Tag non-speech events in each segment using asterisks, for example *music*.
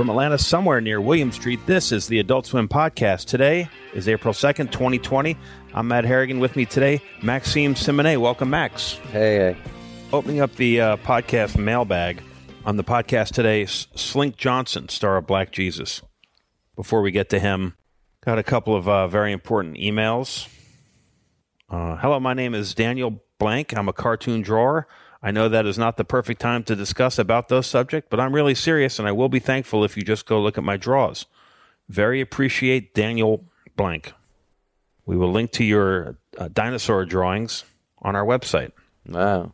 From Atlanta, somewhere near William Street, this is the Adult Swim Podcast. Today is April 2nd, 2020. I'm Matt Harrigan. With me today, Maxime Simonet. Welcome, Max. Hey, hey. Opening up the uh, podcast mailbag on the podcast today, Slink Johnson, star of Black Jesus. Before we get to him, got a couple of uh, very important emails. Uh, hello, my name is Daniel Blank. I'm a cartoon drawer. I know that is not the perfect time to discuss about those subjects, but I'm really serious, and I will be thankful if you just go look at my draws. Very appreciate Daniel Blank. We will link to your uh, dinosaur drawings on our website. Wow.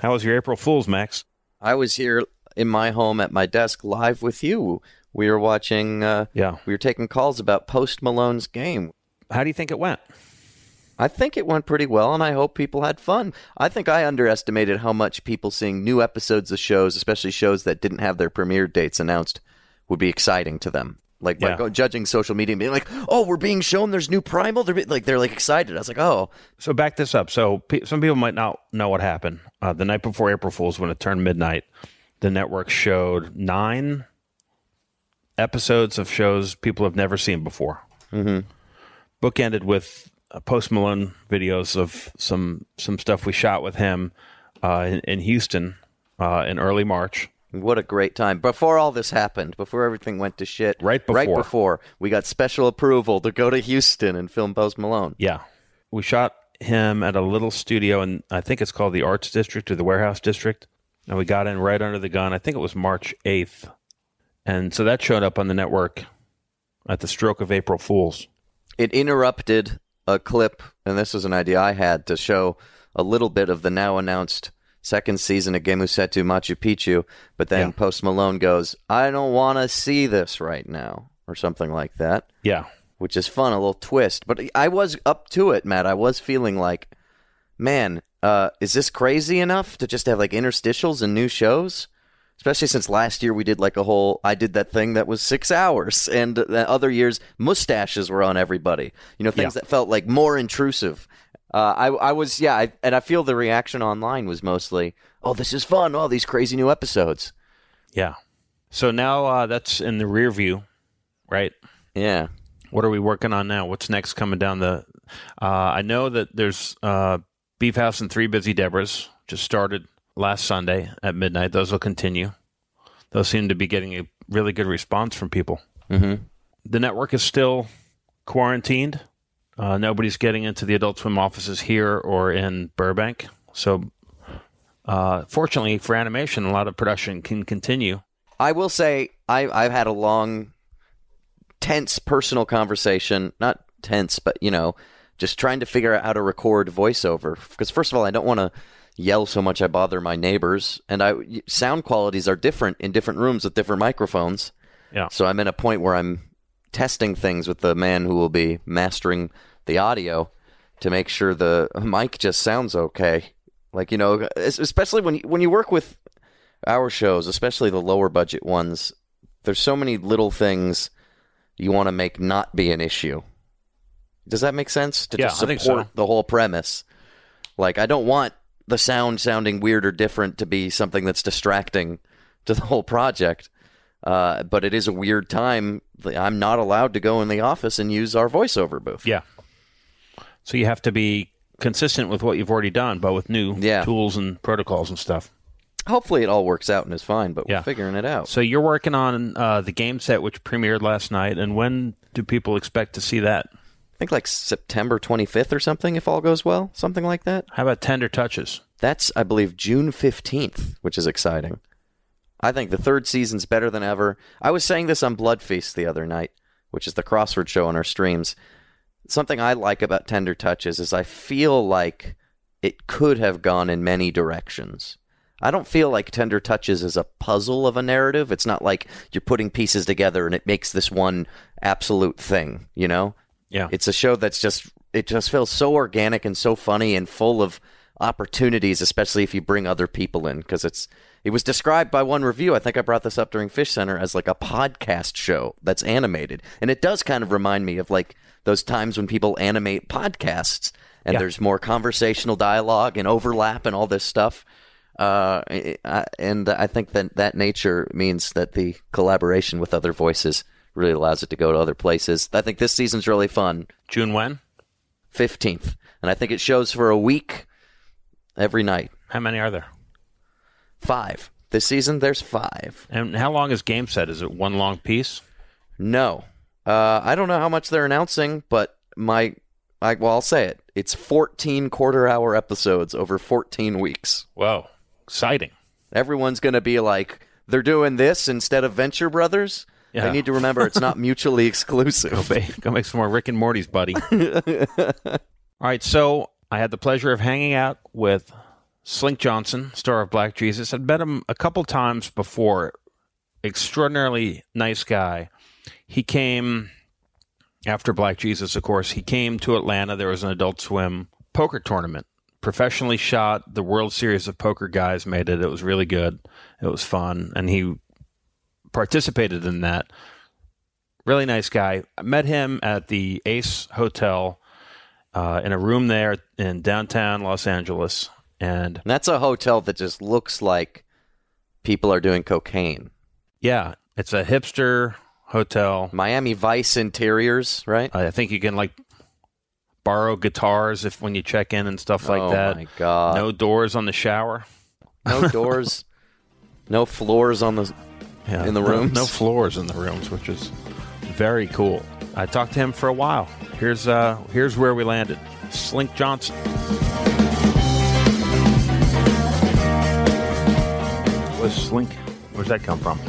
How was your April Fool's, Max? I was here in my home at my desk live with you. We were watching, uh, Yeah. we were taking calls about Post Malone's game. How do you think it went? I think it went pretty well, and I hope people had fun. I think I underestimated how much people seeing new episodes of shows, especially shows that didn't have their premiere dates announced, would be exciting to them. Like, Yeah. like, judging social media and being like, "Oh, we're being shown there's new Primal." They're like, they're like excited. I was like, "Oh, So back this up. So pe- some people might not know what happened. Uh, the night before April Fool's, when it turned midnight, the network showed nine episodes of shows people have never seen before. Mm-hmm. Bookended with Post Malone videos of some some stuff we shot with him uh, in, in Houston uh, in early March. What a great time. Before all this happened, before everything went to shit. Right before, Right before. We got special approval to go to Houston and film Post Malone. Yeah. We shot him at a little studio in I think it's called the Arts District or the Warehouse District. And we got in right under the gun. I think it was March 8th. And so that showed up on the network at the stroke of April Fools. It interrupted a clip, and this was an idea I had to show a little bit of the now announced second season of Gemusetto Machu Picchu. But then Yeah. Post Malone goes, I don't want to see this right now, or something like that. Yeah. which is fun, a little twist. But I was up to it, Matt. I was feeling like, man, uh, is this crazy enough to just have like interstitials and new shows? Especially since last year we did like a whole, I did that thing that was six hours, and the other years mustaches were on everybody. You know, things Yeah. that felt like more intrusive. Uh, I, I was, yeah, I, and I feel the reaction online was mostly, oh, this is fun. Oh, these crazy new episodes. Yeah. So now uh, that's in the rear view, right? Yeah. What are we working on now? What's next coming down the? Uh, I know that there's uh, Beef House and Three Busy Debras just started last Sunday at midnight. Those will continue. Those seem to be getting a really good response from people. Mm-hmm. The network is still quarantined. Uh, nobody's getting into the Adult Swim offices here or in Burbank. So, uh, fortunately for animation, a lot of production can continue. I will say I, I've had a long, tense personal conversation. Not tense, but you know, just trying to figure out how to record voiceover. Because first of all, I don't want to yell so much I bother my neighbors, and I sound qualities are different in different rooms with different microphones. Yeah. So I'm in a point where I'm testing things with the man who will be mastering the audio to make sure the mic just sounds okay. Like you know, especially when you, when you work with our shows, especially the lower budget ones, there's so many little things you want to make not be an issue. Does that make sense? To Yeah, just support so. the whole premise. Like I don't want the sound sounding weird or different to be something that's distracting to the whole project. Uh, but it is a weird time. I'm not allowed to go in the office and use our voiceover booth. Yeah. So you have to be consistent with what you've already done, but with new Yeah. tools and protocols and stuff. Hopefully, it all works out and is fine. But Yeah. we're figuring it out. So you're working on uh, the game set, which premiered last night, and when do people expect to see that? I think like September 25th or something, if all goes well, something like that. How about Tender Touches? That's, I believe, June 15th, which is exciting. I think the third season's better than ever. I was saying this on Blood Feast the other night, which is the crossword show on our streams. Something I like about Tender Touches is I feel like it could have gone in many directions. I don't feel like Tender Touches is a puzzle of a narrative. It's not like you're putting pieces together and it makes this one absolute thing, you know? Yeah. It's a show that's just it just feels so organic and so funny and full of opportunities, especially if you bring other people in because it's it was described by one review. I think I brought this up during Fish Center as like a podcast show that's animated. And it does kind of remind me of like those times when people animate podcasts and Yeah. there's more conversational dialogue and overlap and all this stuff. Uh, I- and I think that that nature means that the collaboration with other voices really allows it to go to other places. I think this season's really fun. June when? 15th. And I think it shows for a week every night. How many are there? Five. This season, there's five. And how long is game set? Is it one long piece? No. Uh, I don't know how much they're announcing, but my. I, well, I'll say it. It's 14 quarter hour episodes over 14 weeks. Whoa, exciting. Everyone's going to be like, they're doing this instead of Venture Brothers. Yeah. They need to remember it's not *laughs* mutually exclusive. Ba- Go make some more Rick and Morty's, buddy. *laughs* All right, so I had the pleasure of hanging out with Slink Johnson, star of Black Jesus. I'd met him a couple times before. Extraordinarily nice guy. He came after Black Jesus, of course. He came to Atlanta. There was an Adult Swim poker tournament, professionally shot. The World Series of Poker guys made it. It was really good. It was fun, and he participated in that really nice guy. I met him at the Ace Hotel uh, in a room there in downtown Los Angeles, and And that's a hotel that just looks like people are doing cocaine. yeah, it's a hipster hotel. Miami Vice interiors, right? I think you can like borrow guitars if when you check in and stuff like oh that. my god! No doors on the shower. No doors, *laughs* no floors on the. Yeah, In the no- rooms? no, floors in the rooms, which is very cool. I talked to him for a while. Here's uh, here's where we landed. Slink Johnson. Where's Slink? Where's that come from?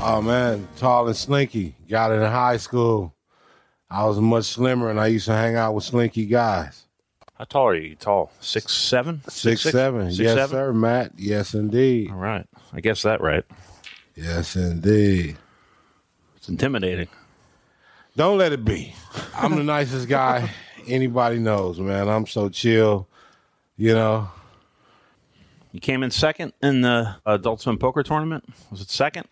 Oh man, tall and slinky. Got it in high school. I was much slimmer, and I used to hang out with slinky guys. How tall are you? You tall? Six seven? Six, seven. Six, yes, seven? sir, Matt. Yes, indeed. All right. I guess that right. Yes, indeed. It's intimidating. Don't let it be. I'm the *laughs* nicest guy anybody knows, man. I'm so chill. You know, You came in second in the Adult Swim Poker Tournament. Was it second?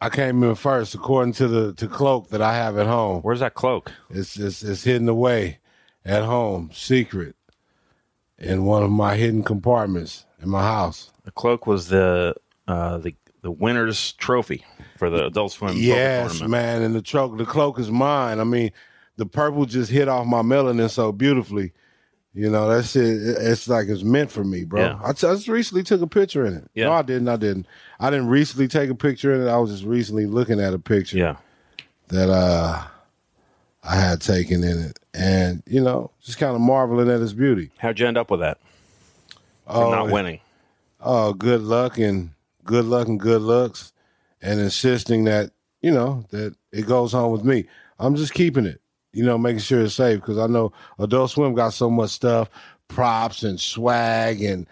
I came in first according to the to cloak that I have at home. Where's that cloak? It's it's, it's hidden away at home, secret, in one of my hidden compartments in my house. The cloak was the uh, the the winner's trophy for the Adult Swim Yes, man, and the cloak the cloak is mine. I mean, the purple just hit off my melanin so beautifully. You know, that's it- It's like it's meant for me, bro. Yeah. I, t- I just recently took a picture in it. Yeah. No, I didn't. I didn't. I didn't recently take a picture in it. I was just recently looking at a picture Yeah. that uh I had taken in it, and you know, just kind of marveling at its beauty. How'd you end up with that? Oh, not winning. oh, good luck and good luck and good looks, and insisting that you know that it goes home with me. I'm just keeping it, you know, making sure it's safe because I know Adult Swim got so much stuff, props and swag and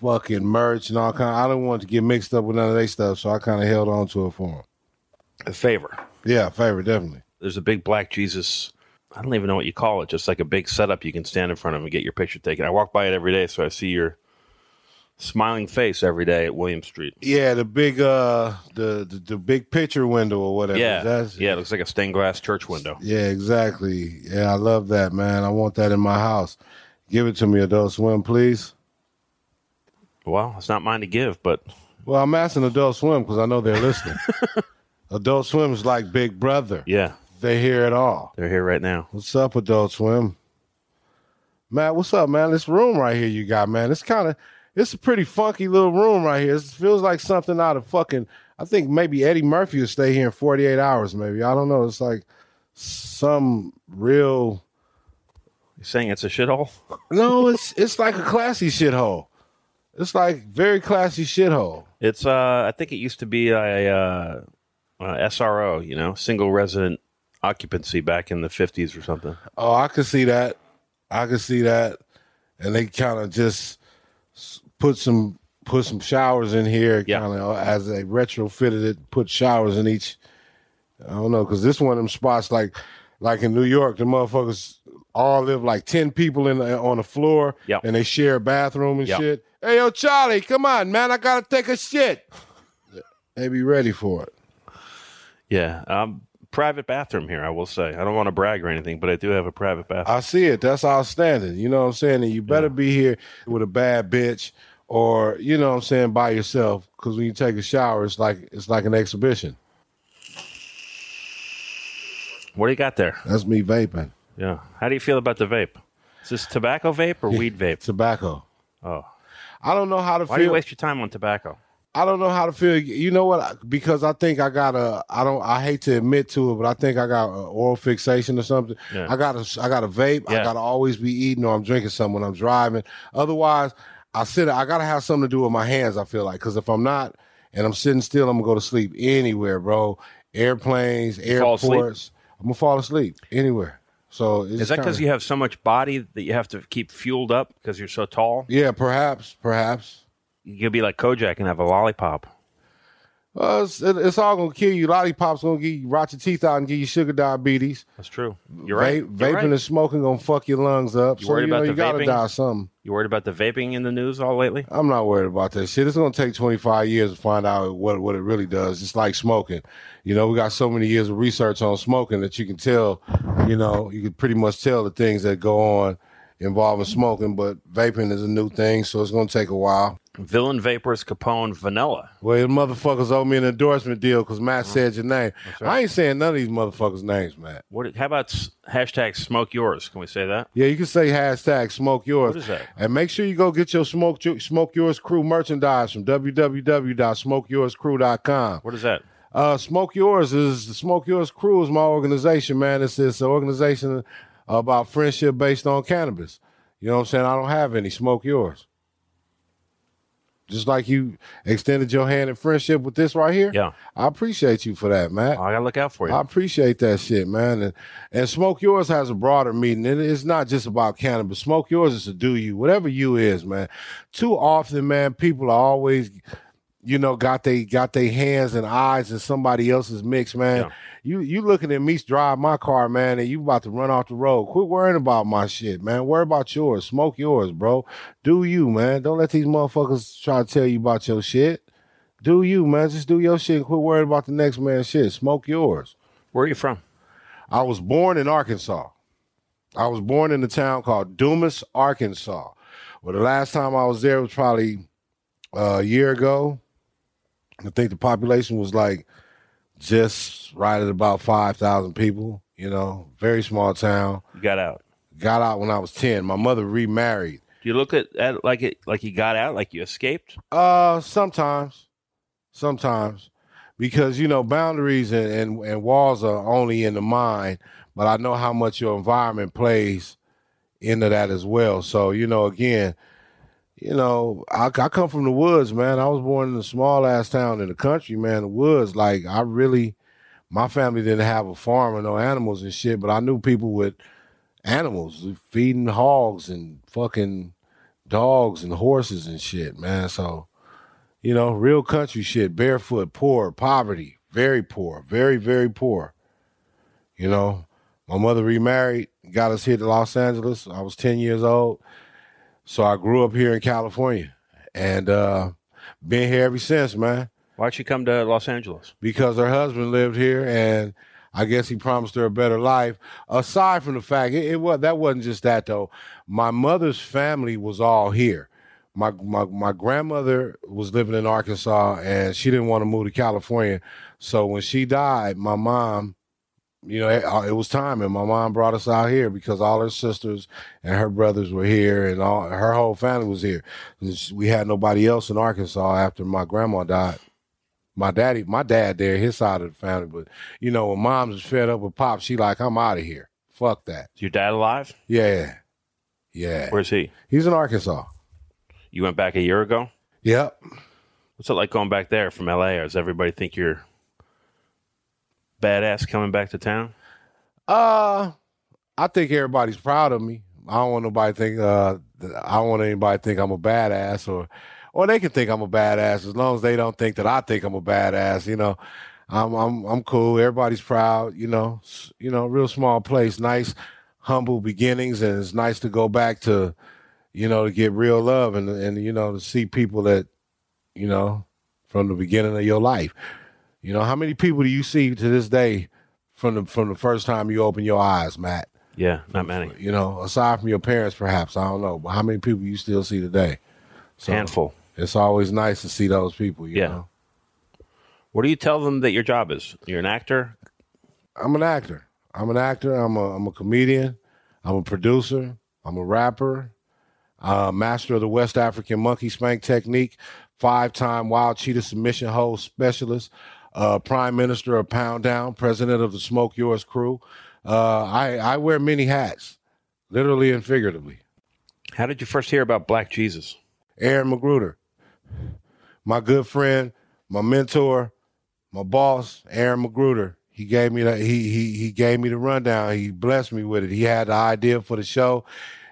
fucking merch and all kind. Of, I don't want to get mixed up with none of their stuff, so I kind of held on to it for them. A favor. Yeah, favor, definitely. There's a big black Jesus. I don't even know what you call it. Just like a big setup you can stand in front of and get your picture taken. I walk by it every day, so I see your smiling face every day at William Street. Yeah, the big uh the the, the big picture window or whatever. Yeah, That's, yeah. It looks like a stained glass church window. Yeah, exactly. Yeah, I love that, man. I want that in my house. Give it to me, Adult Swim, please. Well, it's not mine to give, but Well, I'm asking Adult Swim because I know they're listening. *laughs* Adult Swim is like Big Brother. yeah, They hear it all. they're here right now. What's up, Adult Swim? Matt, what's up, man? This room right here you got, man. It's kind of, it's a pretty funky little room right here. It feels like something out of fucking, I think maybe Eddie Murphy will stay here in 48 hours, maybe. I don't know. It's like some real, You saying it's a shithole? no, it's it's like a classy shithole. It's like very classy shithole. It's uh, I think it used to be a uh, uh, SRO, you know, single resident occupancy back in the fifties or something. Oh, I could see that. I could see that. and they kind of just put some put some showers in here, Yeah. kind of as they retrofitted it, put showers in each. I don't know, because this one of them spots like like in New York, the motherfuckers all live like ten people in the, on the floor, Yep. and they share a bathroom and Yep. shit. Hey, yo, Charlie, come on, man, I gotta take a shit. They be ready for it. Yeah. Um, private bathroom here, I will say. I don't want to brag or anything, but I do have a private bathroom. I see it. That's outstanding. You know what I'm saying? And you better be here with a bad bitch or, you know what I'm saying, by yourself. Because when you take a shower, it's like it's like an exhibition. what do you got there? That's me vaping. Yeah. How do you feel about the vape? Is this tobacco vape or weed vape? Tobacco. Oh. I don't know how to Why do you waste your time on tobacco? I don't know how to feel. You know what? Because I think I got a. I don't. I hate to admit to it, but I think I got a oral fixation or something. Yeah. I got a. I got a vape. Yeah. I got to always be eating or I'm drinking something when I'm driving. Otherwise, I sit. I got to have something to do with my hands. I feel like because if I'm not and I'm sitting still, I'm gonna go to sleep anywhere, bro. Airplanes, airports. I'm gonna fall asleep anywhere. So it's Is that because you have so much body that you have to keep fueled up because you're so tall? Yeah, perhaps, perhaps. You'll be like Kojak and have a lollipop. Uh, it's, it- it's all gonna kill you. Lollipop's gonna get you rot your teeth out and give you sugar diabetes. That's true. You're right. Vape, You're vaping right. and smoking gonna fuck your lungs up. You so worried you know about you the gotta vaping? die something. You worried about the vaping in the news all lately? I'm not worried about that shit. It's gonna take 25 years to find out what what it really does. It's like smoking. You know, we got so many years of research on smoking that you can tell. You know, you can pretty much tell the things that go on involving smoking. But vaping is a new thing, so it's gonna take a while. Villain Vapors Capone Vanilla. Well, the motherfuckers owe me an endorsement deal because Matt Uh-huh. said your name. I ain't saying none of these motherfuckers' names, Matt. What? How about hashtag Smoke Yours? Can we say that? Yeah, you can say hashtag smoke yours. What is that? And make sure you go get your smoke smoke yours crew merchandise from www.smokeyourscrew.com. What is that? Uh, smoke yours is the smoke yours crew is my organization, man. It's it's an organization about friendship based on cannabis. You know what I'm saying? I don't have any smoke yours. Just like you extended your hand in friendship with this right here. Yeah. I appreciate you for that, man. I gotta look out for you. I appreciate that shit, man. And and Smoke Yours has a broader meaning. And it's not just about cannabis. Smoke Yours is to do you, whatever you is, man. Too often, man, people are always, you know, got they got their hands and eyes in somebody else's mix, man. Yeah. You you looking at me drive my car, man, and you about to run off the road. Quit worrying about my shit, man. Worry about yours. Smoke yours, bro. Do you, man. Don't let these motherfuckers try to tell you about your shit. Do you, man. Just do your shit and quit worrying about the next man's shit. Smoke yours. Where are you from? I was born in Arkansas. I was born in a town called Dumas, Arkansas. Well, the last time I was there was probably uh, a year ago. I think the population was like just right at about 5,000 people, you know, very small town. You got out. Got out when I was 10. My mother remarried. Do you look at, at like it like you got out, like you escaped? Uh, sometimes, sometimes, because you know boundaries and, and and walls are only in the mind, but I know how much your environment plays into that as well. So you know, again, you know, I, I come from the woods, man. I was born in a small ass town in the country, man. The woods, like I really, my family didn't have a farm or no animals and shit, but I knew people with animals feeding hogs and fucking dogs and horses and shit, man. So, you know, real country shit, barefoot, poor, poverty, very poor, very, very poor. You know, my mother remarried, got us here to Los Angeles. I was 10 years old. So I grew up here in California and uh been here ever since, man Why'd she come to Los Angeles? because her husband lived here and I guess he promised her a better life. Aside from the fact it, it was that wasn't just that though. My mother's family was all here. My my my grandmother was living in Arkansas and she didn't want to move to California. So when she died, my mom, you know, it, uh, it was time and my mom brought us out here because all her sisters and her brothers were here and all her whole family was here. We had nobody else in Arkansas after my grandma died my daddy, my dad there, his side of the family. But you know, when mom's fed up with pop, she like, I'm out of here. Fuck that. Is your dad alive? Yeah. Yeah. Where's he? He's in Arkansas. You went back a year ago? Yep. What's it like going back there from LA? Or does everybody think you're badass coming back to town? Uh I think everybody's proud of me. I don't want nobody think. Uh, I don't want anybody think I'm a badass, or or they can think I'm a badass as long as they don't think that I think I'm a badass. You know, I'm I'm I'm cool. Everybody's proud. You know, you know, real small place, nice, humble beginnings, and it's nice to go back to, you know, to get real love and and you know to see people that, you know, from the beginning of your life. You know, how many people do you see to this day from the from the first time you open your eyes, Matt? Yeah, not many. You know, aside from your parents, perhaps I don't know, but how many people you still see today? So Handful. It's always nice to see those people. yeah. Know? What do you tell them that your job is? You're an actor. I'm an actor. I'm an actor. I'm a I'm a comedian. I'm a producer. I'm a rapper. Uh, master of the West African monkey spank technique. Five time wild cheetah submission hold specialist. Uh, Prime Minister of Pound Down. President of the Smoke Yours crew. Uh, I I wear many hats, literally and figuratively. How did you first hear about Black Jesus? Aaron McGruder, my good friend, my mentor, my boss, Aaron McGruder. He gave me the he he he gave me the rundown. He blessed me with it. He had the idea for the show,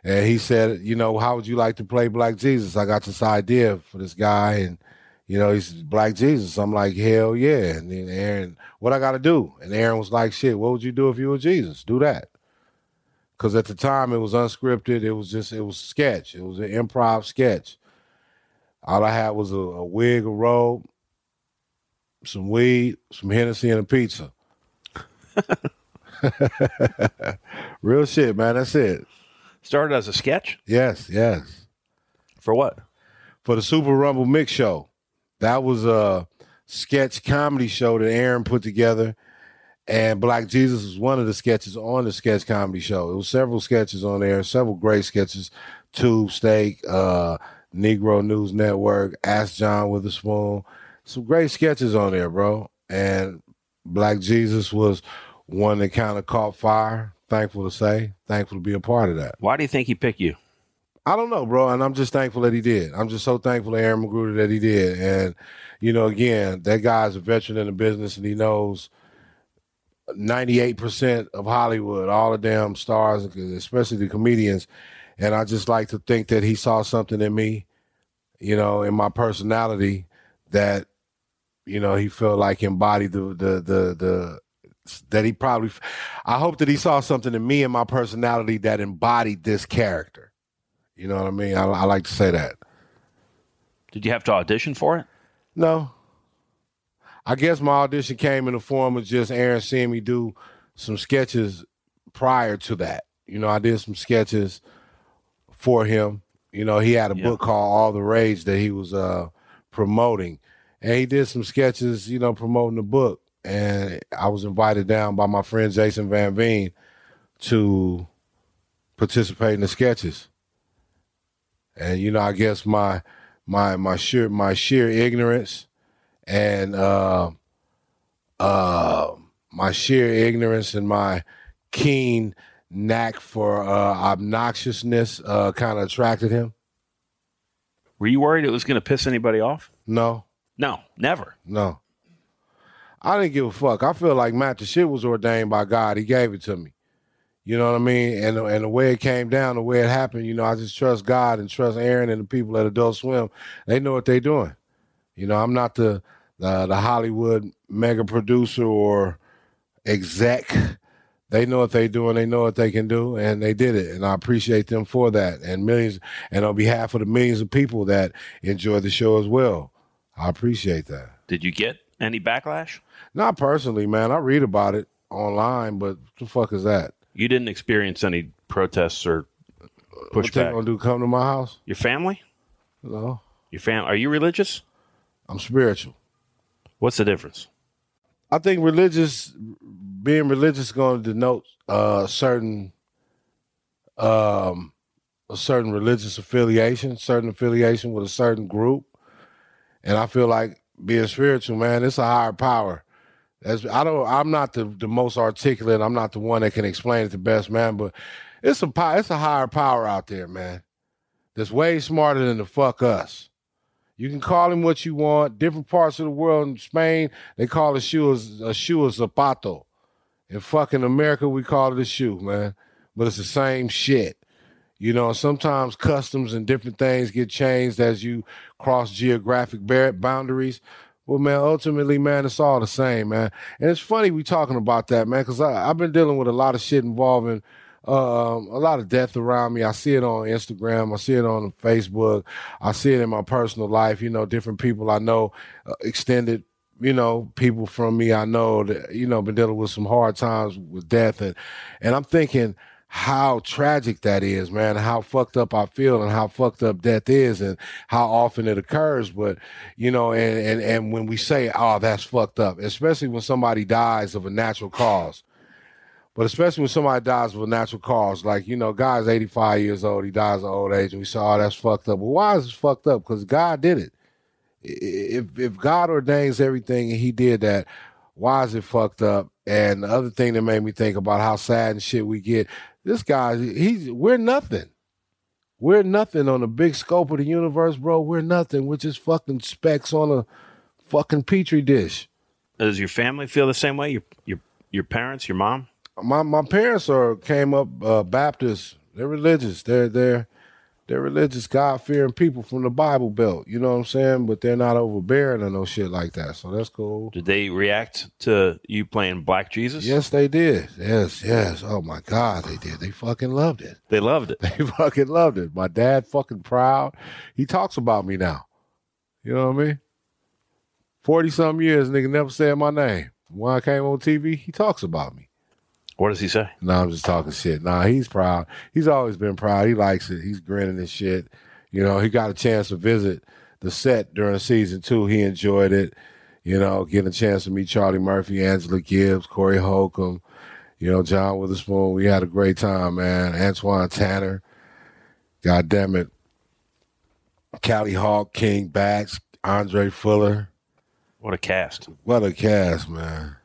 and he said, you know, how would you like to play Black Jesus? I got this idea for this guy, and you know, he's Black Jesus. I'm like, hell yeah. And then Aaron, what I got to do? And Aaron was like, shit, what would you do if you were Jesus? Do that. Because at the time it was unscripted. It was just, it was sketch. It was an improv sketch. All I had was a, a wig, a robe, some weed, some Hennessy, and a pizza. *laughs* Real shit, man. That's it. Started as a sketch? Yes, yes. For what? For the Super Rumble Mix Show. That was a sketch comedy show that Aaron put together. And Black Jesus was one of the sketches on the sketch comedy show. It was several sketches on there, several great sketches. Tube Steak, uh, Negro News Network, Ask John Witherspoon, some great sketches on there, bro. And Black Jesus was one that kind of caught fire. Thankful to say, thankful to be a part of that. Why do you think he picked you? I don't know, bro, and I'm just thankful that he did. I'm just so thankful to Aaron McGruder that he did. And you know, again, that guy's a veteran in the business, and he knows 98% of Hollywood, all the damn stars, especially the comedians. And I just like to think that he saw something in me, you know, in my personality that you know, he felt like embodied the the the the that he probably I hope that he saw something in me and my personality that embodied this character. You know what I mean? I, I like to say that. Did you have to audition for it? No. I guess my audition came in the form of just Aaron seeing me do some sketches prior to that. You know, I did some sketches for him. You know, he had a book called All the Rage that he was uh promoting and he did some sketches, you know, promoting the book. And I was invited down by my friend Jason Van Veen to participate in the sketches. And you know, I guess my my my sheer my sheer ignorance and uh uh my sheer ignorance and my keen knack for uh obnoxiousness uh kind of attracted him. Were you worried it was going to piss anybody off? No. No, never. No. I didn't give a fuck. I feel like Matt, the shit was ordained by God. He gave it to me. You know what I mean? And and the way it came down, the way it happened, you know, I just trust God and trust Aaron and the people at Adult Swim. They know what they're doing. You know, I'm not the the, the Hollywood mega producer or exec. They know what they're doing. They know what they can do, and they did it. And I appreciate them for that. And millions, and on behalf of the millions of people that enjoy the show as well. I appreciate that. Did you get any backlash? Not personally, man. I read about it online, but the fuck is that? You didn't experience any protests or pushback. What they gonna do? Come to my house? Your family? No. Your fam? Are you religious? I'm spiritual. What's the difference? I think religious, being religious, is going to denote uh, certain, um, a certain religious affiliation, certain affiliation with a certain group. And I feel like being spiritual, man, it's a higher power. That's I don't I'm not the, the most articulate. I'm not the one that can explain it the best, man, but it's a it's a higher power out there, man. That's way smarter than the fuck us. You can call him what you want. Different parts of the world in Spain, they call a shoe a, a shoe a zapato. In fucking America, we call it a shoe, man. But it's the same shit. You know, sometimes customs and different things get changed as you cross geographic boundaries. Well, man, ultimately, man, it's all the same, man. And it's funny we talking about that, man, because I've been dealing with a lot of shit involving um, a lot of death around me. I see it on Instagram. I see it on Facebook. I see it in my personal life. You know, different people I know, uh, extended, you know, people from me I know that you know been dealing with some hard times with death, and and I'm thinking how tragic that is, man, how fucked up I feel and how fucked up death is and how often it occurs. But, you know, and, and, and when we say, oh, that's fucked up, especially when somebody dies of a natural cause, but especially when somebody dies of a natural cause, like, you know, guy's 85 years old, he dies of old age, and we say, oh, that's fucked up. Well, why is it fucked up? Because God did it. If, if God ordains everything and he did that, why is it fucked up? And the other thing that made me think about how sad and shit we get, this guy, he's we're nothing. We're nothing on the big scope of the universe, bro. We're nothing. We're just fucking specks on a fucking petri dish. Does your family feel the same way? Your your your parents, your mom? My my parents are came up uh, Baptist. They're religious. They're they're they're religious, God fearing people from the Bible Belt. You know what I'm saying? But they're not overbearing or no shit like that. So that's cool. Did they react to you playing Black Jesus? Yes, they did. Yes, yes. Oh my God, they did. They fucking loved it. They loved it. *laughs* They fucking loved it. My dad fucking proud. He talks about me now. You know what I mean? Forty some years, nigga never said my name. When I came on TV, he talks about me. What does he say? No, nah, I'm just talking shit. Nah, he's proud. He's always been proud. He likes it. He's grinning and shit. You know, he got a chance to visit the set during season two. He enjoyed it. You know, getting a chance to meet Charlie Murphy, Angela Gibbs, Corey Holcomb, you know, John Witherspoon. We had a great time, man. Antwon Tanner. God damn it. Kali Hawk, King Bach, Andra Fuller. What a cast. What a cast, man.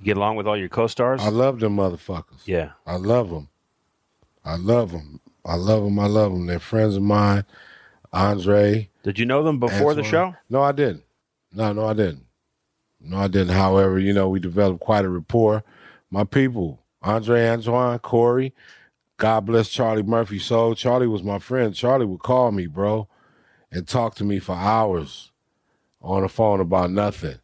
You get along with all your co-stars? I love them motherfuckers. Yeah. I love them. I love them. I love them. I love them. They're friends of mine. Andre. Did you know them before Antwon. the show? No, I didn't. No, no, I didn't. No, I didn't. However, you know, we developed quite a rapport. My people, Andre Antwon, Corey, God bless Charlie Murphy. So Charlie was my friend. Charlie would call me, bro, and talk to me for hours on the phone about nothing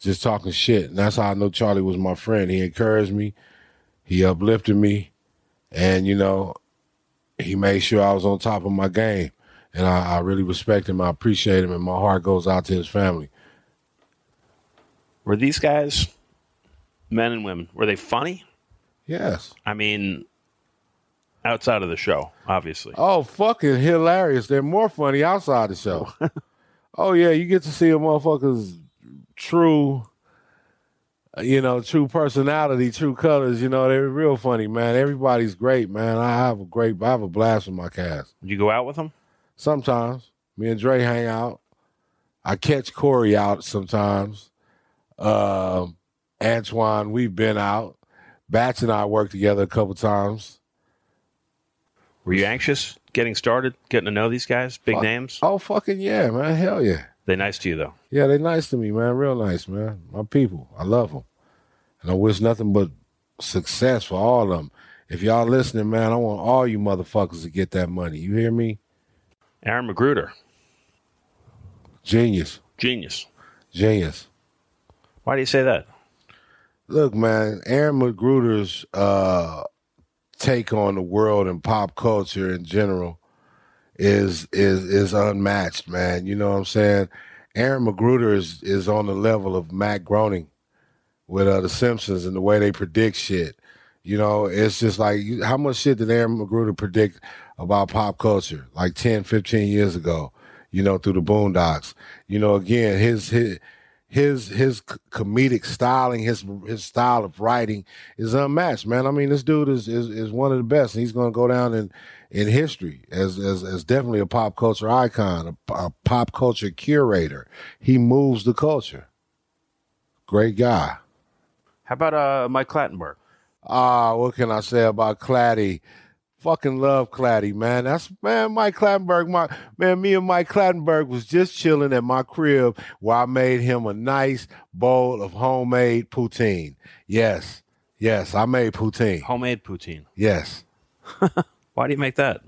just talking shit. And that's how I know Charlie was my friend. He encouraged me, he uplifted me, and you know, he made sure I was on top of my game. And I, I really respect him. I appreciate him, and my heart goes out to his family. Were these guys, men and women, were they funny? Yes. I mean, outside of the show, obviously. Oh, fucking hilarious! They're more funny outside the show. *laughs* oh yeah, you get to see a motherfuckers true you know, true personality, true colors. You know, they're real funny, man. Everybody's great, man. I have a great, I have a blast with my cast. You go out with them? Sometimes. Me and Dre hang out. I catch Corey out sometimes. Uh, Antwon, we've been out. Bach and I worked together a couple times. Were you anxious getting started, getting to know these guys, big names? Oh, fucking yeah, man. Hell yeah. They nice to you though. Yeah, they nice to me, man. Real nice, man. My people, I love them, and I wish nothing but success for all of them. If y'all listening, man, I want all you motherfuckers to get that money. You hear me? Aaron McGruder, genius, genius, genius. Why do you say that? Look, man, Aaron McGruder's uh, take on the world and pop culture in general is is is unmatched, man. You know what I'm saying? Aaron McGruder is is on the level of Matt Groening with uh, the Simpsons and the way they predict shit. You know, it's just like how much shit did Aaron McGruder predict about pop culture like 10, 15 years ago? You know, through the Boondocks. You know, again, his his his his comedic styling, his his style of writing is unmatched, man. I mean, this dude is is, is one of the best, and he's to go down in in history as as, as definitely a pop culture icon, a, a pop culture curator. He moves the culture. Great guy. How about uh Mike Clattenburg? Ah, what can I say about Clatty? Fucking love Clatty, man. That's man, Mike Clattenburg. My man, me and Mike Clattenburg was just chilling at my crib where I made him a nice bowl of homemade poutine. Yes, Yes, I made poutine. Homemade poutine. Yes. *laughs* Why do you make that?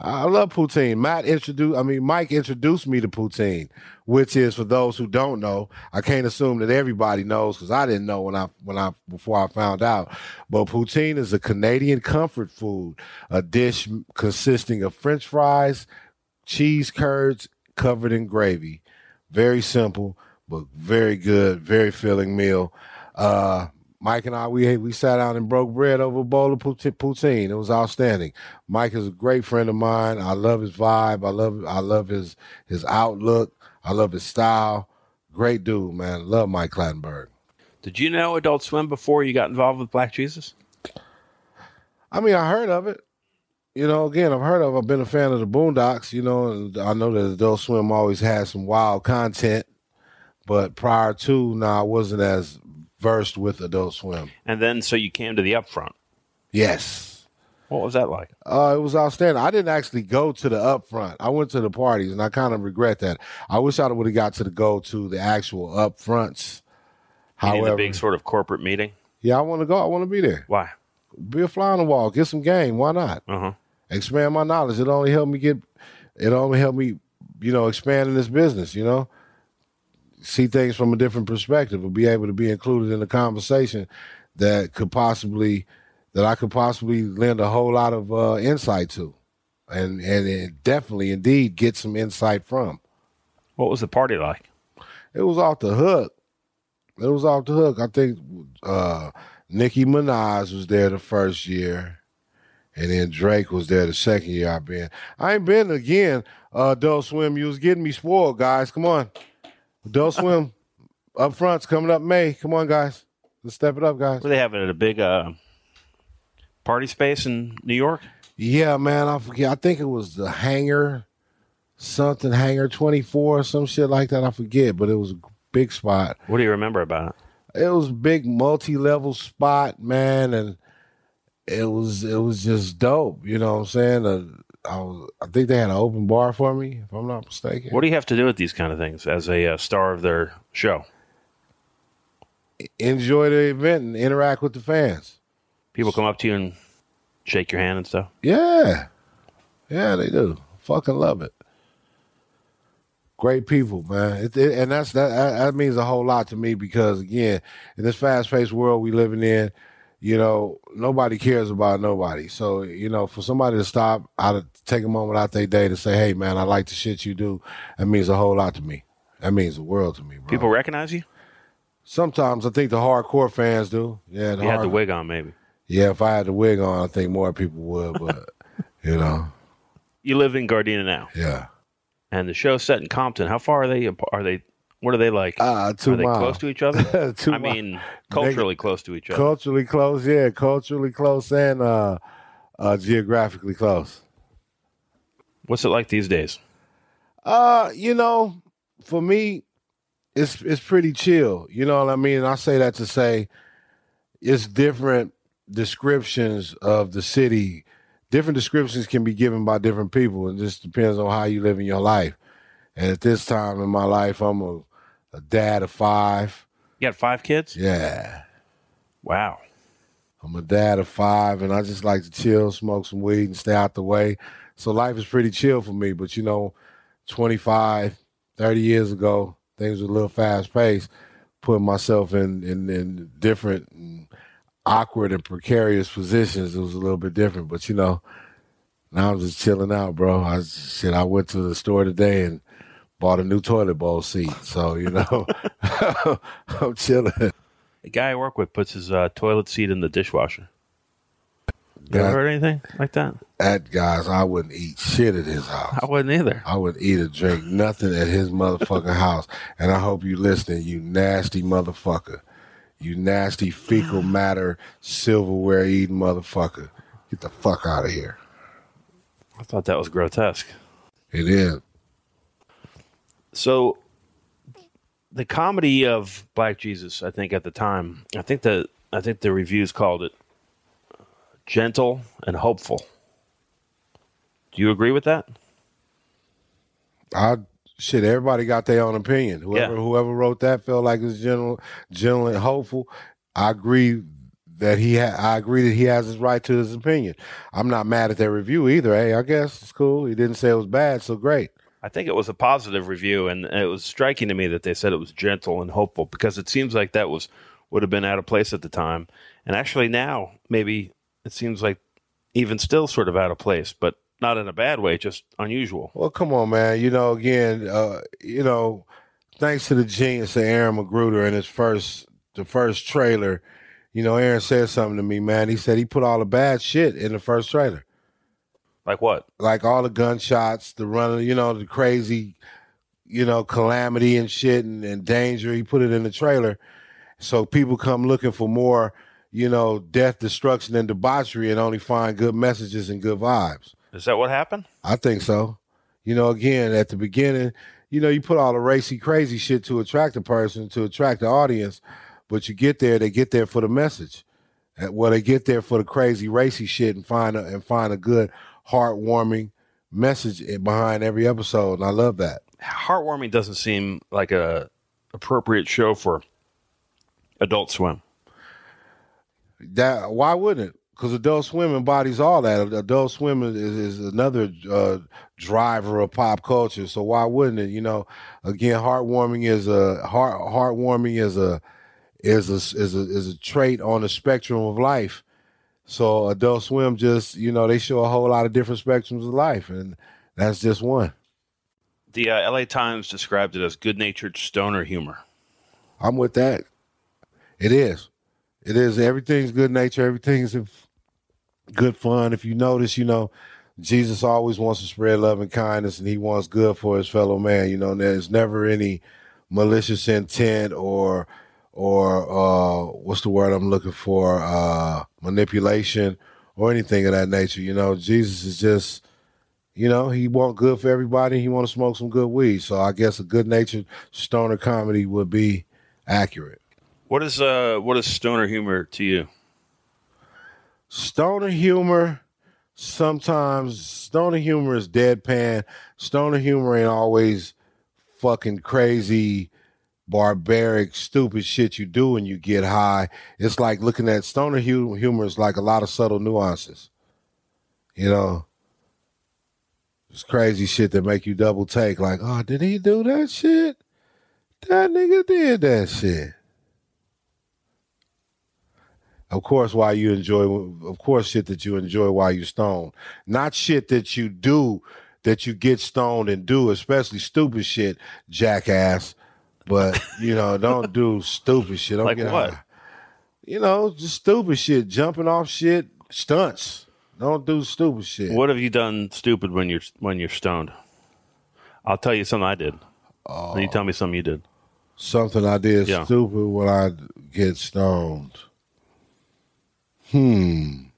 I love poutine. Matt introduced, I mean, Mike introduced me to poutine, which is for those who don't know. I can't assume that everybody knows because I didn't know when I when I before I found out. But poutine is a Canadian comfort food, a dish consisting of French fries, cheese curds covered in gravy. Very simple, but very good, very filling meal. Uh, Mike and I, we we sat down and broke bread over a bowl of poutine. It was outstanding. Mike is a great friend of mine. I love his vibe. I love I love his his outlook. I love his style. Great dude, man. Love Mike Clattenburg. Did you know Adult Swim before you got involved with Black Jesus? I mean, I heard of it. You know, again, I've heard of. I've been a fan of the Boondocks. You know, and I know that Adult Swim always has some wild content, but prior to now, I wasn't as versed with Adult Swim. And then, so you came to the upfront. Yes. What was that like? Uh, it was outstanding. I didn't actually go to the upfront. I went to the parties, and I kind of regret that. I wish I would have got to the go to the actual upfronts. However, the big sort of corporate meeting. Yeah, I want to go. I want to be there. Why? Be a fly on the wall. Get some game. Why not? Uh-huh. Expand my knowledge. It only helped me get. It only helped me, you know, expand in this business. You know see things from a different perspective or be able to be included in a conversation that could possibly that I could possibly lend a whole lot of uh, insight to, and and definitely indeed get some insight from. What was the party like? It was off the hook. It was off the hook. I think uh, Nicki Minaj was there the first year, and then Drake was there the second year I've been. I ain't been again. Uh, Adult Swim, you was getting me spoiled, guys. Come on. Adult Swim up front's coming up May. Come on, guys. Let's step it up, guys. Were they having at a big uh, party space in New York? Yeah, man. I forget. I think it was the hangar, something hangar 24, some shit like that. I forget, but it was a big spot. What do you remember about it? It was a big multi level spot, man. And it was it was just dope. You know what I'm saying? Uh, I was, I think they had an open bar for me, if I'm not mistaken. What do you have to do with these kind of things as a uh, star of their show? Enjoy the event and interact with the fans. People come up to you and shake your hand and stuff. Yeah, yeah, they do. Fucking love it. Great people, man, it, it, and that's that. That means a whole lot to me because again, in this fast-paced world we living in, you know, nobody cares about nobody. So, you know, for somebody to stop out of take a moment out their day to say, Hey man, I like the shit you do, that means a whole lot to me. That means the world to me, bro. People recognize you? Sometimes I think the hardcore fans do. Yeah, the you hard- had the wig on, maybe. Yeah, if I had the wig on, I think more people would. But *laughs* you know, you live in Gardena now. Yeah, and the show's set in Compton. How far are they? Are they what are they like? Uh, two are they miles. close to each other? *laughs* I mean, culturally close to each other. Culturally close, yeah. Culturally close and uh, uh, geographically close. What's it like these days? Uh, you know, for me, it's it's pretty chill. You know what I mean? And I say that to say it's different descriptions of the city. Different descriptions can be given by different people. It just depends on how you live in your life. And at this time in my life, I'm a a dad of five. You got five kids? Yeah. Wow. I'm a dad of five, and I just like to chill, smoke some weed, and stay out the way. So life is pretty chill for me. But you know, 25, 30 years ago, things were a little fast paced. Putting myself in, in, in different and awkward and precarious positions, it was a little bit different. But you know, now I'm just chilling out, bro. I shit. I went to the store today and bought a new toilet bowl seat. So, you know, *laughs* I'm chilling. The guy I work with puts his uh, toilet seat in the dishwasher. You ever heard anything like that? That guys, I wouldn't eat shit at his house. I wouldn't either. I would eat or drink nothing at his motherfucking house. And I hope you listening, you nasty motherfucker. You nasty fecal *sighs* matter silverware eating motherfucker. Get the fuck out of here. I thought that was grotesque. It is. So the comedy of Black Jesus, I think at the time, I think the I think the reviews called it gentle and hopeful. Do you agree with that? I shit. Everybody got their own opinion. Whoever yeah. whoever wrote that felt like it was gentle, gentle and hopeful. I agree that he ha- I agree that he has his right to his opinion. I'm not mad at that review either. Hey, I guess it's cool. He didn't say it was bad, so great. I think it was a positive review, and it was striking to me that they said it was gentle and hopeful because it seems like that was would have been out of place at the time, and actually now maybe it seems like even still sort of out of place, but not in a bad way, just unusual. Well, come on, man. You know, again, uh, you know, thanks to the genius of Aaron McGruder in his first the first trailer, you know, Aaron said something to me, man. He said he put all the bad shit in the first trailer. Like what? Like all the gunshots, the running, you know, the crazy, you know, calamity and shit and, and danger. He put it in the trailer. So people come looking for more, you know, death, destruction, and debauchery and only find good messages and good vibes. Is that what happened? I think so. You know, again, at the beginning, you know, you put all the racy, crazy shit to attract a person, to attract the audience, but you get there, they get there for the message. Well, they get there for the crazy, racy shit and find a, and find a good, heartwarming message behind every episode, and I love that. Heartwarming doesn't seem like a appropriate show for Adult Swim. That why wouldn't it? Because Adult Swim embodies all that. Adult Swim is, is another uh, driver of pop culture. So why wouldn't it? You know, again, heartwarming is a heart. Heartwarming is a is a is a is a trait on the spectrum of life. So Adult Swim just you know they show a whole lot of different spectrums of life, and that's just one. The uh, L.A. Times described it as good-natured stoner humor. I'm with that. It is. It is. Everything's good nature. Everything's good fun. If you notice, you know, Jesus always wants to spread love and kindness, and he wants good for his fellow man. You know, there's never any malicious intent or or uh, what's the word I'm looking for? Uh, manipulation or anything of that nature. You know, Jesus is just, you know, he want good for everybody. He want to smoke some good weed. So I guess a good natured stoner comedy would be accurate. What is uh what is stoner humor to you? Stoner humor sometimes stoner humor is deadpan. Stoner humor ain't always fucking crazy barbaric, stupid shit you do when you get high. It's like looking at stoner humor is like a lot of subtle nuances. You know, it's crazy shit that make you double take. Like, oh, did he do that shit? That nigga did that shit. Of course, why you enjoy, of course, shit that you enjoy while you stoned, not shit that you do that you get stoned and do, especially stupid shit, jackass. But *laughs* you know, don't do stupid shit. Don't like get what? high. You know, just stupid shit, jumping off shit, stunts. Don't do stupid shit. What have you done stupid when you're when you're stoned? I'll tell you something I did. Oh. you tell me something you did. Something I did yeah. stupid when I get stoned. Hmm.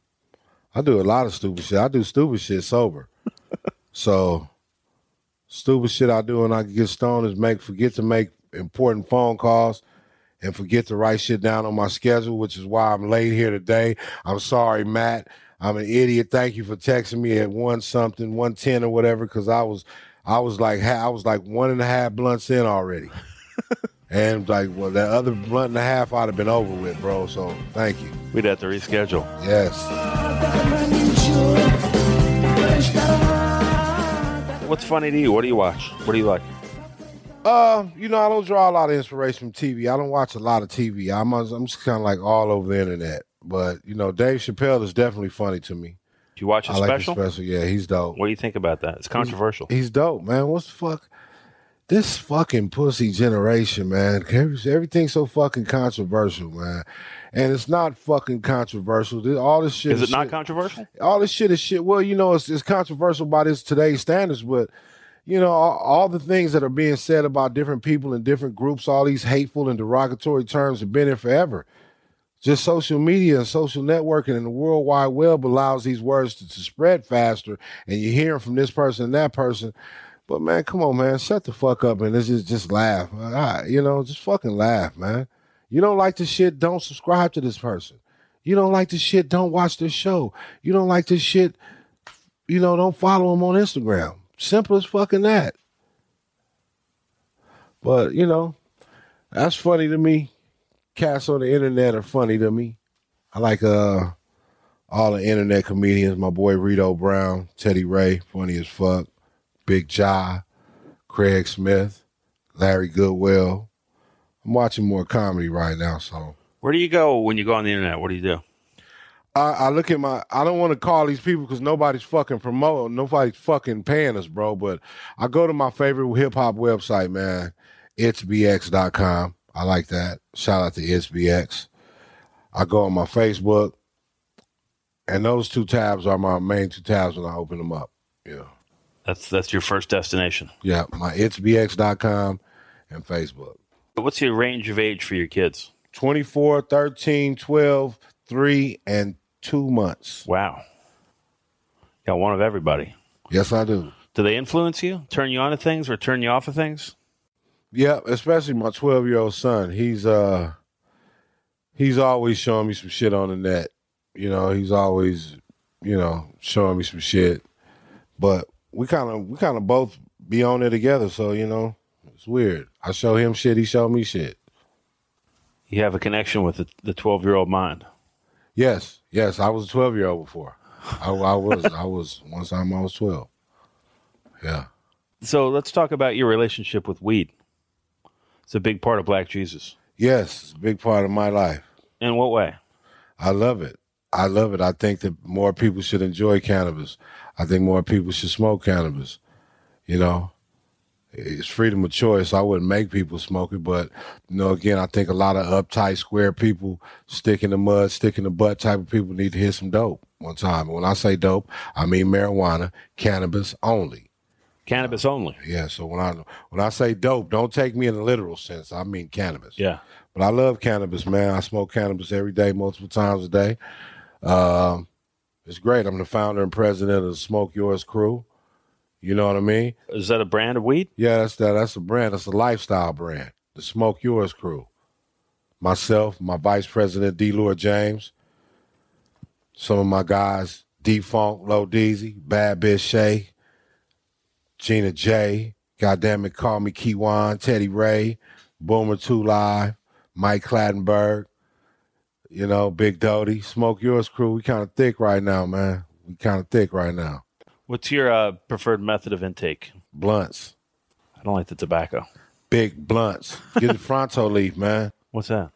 I do a lot of stupid shit. I do stupid shit sober. *laughs* so stupid shit I do when I get stoned is make forget to make important phone calls and forget to write shit down on my schedule, which is why I'm late here today. I'm sorry, Matt. I'm an idiot. Thank you for texting me at one something, one ten or whatever, because I was, I was like, I was like one and a half blunts in already, *laughs* and like, well, that other blunt and a half I'd have been over with, bro. So thank you. We'd have to reschedule. Yes. What's funny to you? What do you watch? What do you like? Uh, you know, I don't draw a lot of inspiration from TV. I don't watch a lot of TV. I'm I'm just kind of like all over the internet. But you know, Dave Chappelle is definitely funny to me. Do you watch his I special? Like his special, yeah, he's dope. What do you think about that? It's controversial. He's, he's dope, man. What's the fuck? This fucking pussy generation, man. Everything's so fucking controversial, man. And it's not fucking controversial. All this shit is, is it not shit. controversial? All this shit is shit. Well, you know, it's, it's controversial by this today's standards, but you know, all, all, the things that are being said about different people and different groups, all these hateful and derogatory terms have been there forever. Just social media and social networking and the World Wide Web allows these words to, to spread faster, and you hear them from this person and that person. But man, come on, man, shut the fuck up and let's just just laugh. you know, just fucking laugh, man. You don't like the shit, don't subscribe to this person. You don't like the shit, don't watch this show. You don't like this shit, you know, don't follow them on Instagram. Simple as fucking that. But, you know, that's funny to me. Cats on the internet are funny to me. I like uh all the internet comedians. My boy Rito Brown, Teddy Ray, funny as fuck. Big Ja, Craig Smith, Larry Goodwill. I'm watching more comedy right now, so Where do you go when you go on the internet? What do you do? I, I look at my. I don't want to call these people because nobody's fucking promoting. Nobody's fucking paying us, bro. But I go to my favorite hip hop website, man. Itsbx.com. I like that. Shout out to Itsbx. I go on my Facebook, and those two tabs are my main two tabs when I open them up. Yeah, That's that's your first destination. yeah. My Itsbx.com and Facebook. What's your range of age for your kids? 24, 13, 12, 3, and 2 months. Wow. Got one of everybody. Yes, I do. Do they influence you? Turn you on to things or turn you off of things? Yeah, especially my 12 year old son. He's uh he's always showing me some shit on the net. You know, he's always, you know, showing me some shit. But we kind of we kind of both be on there together, so you know, it's weird. I show him shit, he show me shit. You have a connection with the- the 12 year old mind. Yes, yes, I was a 12 year old before. I, I was I was one time I was 12. Yeah. So let's talk about your relationship with weed. It's a big part of Black Jesus. Yes, it's a big part of my life. In what way? I love it. I love it. I think that more people should enjoy cannabis. I think more people should smoke cannabis. You know, it's freedom of choice. I wouldn't make people smoke it, but you know, again, I think a lot of uptight, square people, stick in the mud, stick in the butt type of people need to hear some dope one time. When I say dope, I mean marijuana, cannabis only. Cannabis only. Yeah. So when I when I say dope, don't take me in the literal sense. I mean cannabis. Yeah. But I love cannabis, man. I smoke cannabis every day, multiple times a day. Um, it's great. I'm the founder and president of the Smoke Yours Crew. You know what I mean? Is that a brand of weed? Yeah, that's that. That's a brand. That's a lifestyle brand. The Smoke Yours Crew. Myself, my vice president D. Lord James, some of my guys, D Funk, Low Deezy, Bad Bitch Shay, Gina J, goddamn it, call me Kiwan, Teddy Ray, Boomer Two Live, Mike Clattenburg, you know, Big Doty, Smoke Yours Crew. We kind of thick right now, man. We kind of thick right now. What's your uh, preferred method of intake? Blunts, I don't like the tobacco. big blunts. Get the *laughs* Fronto leaf, man. What's that?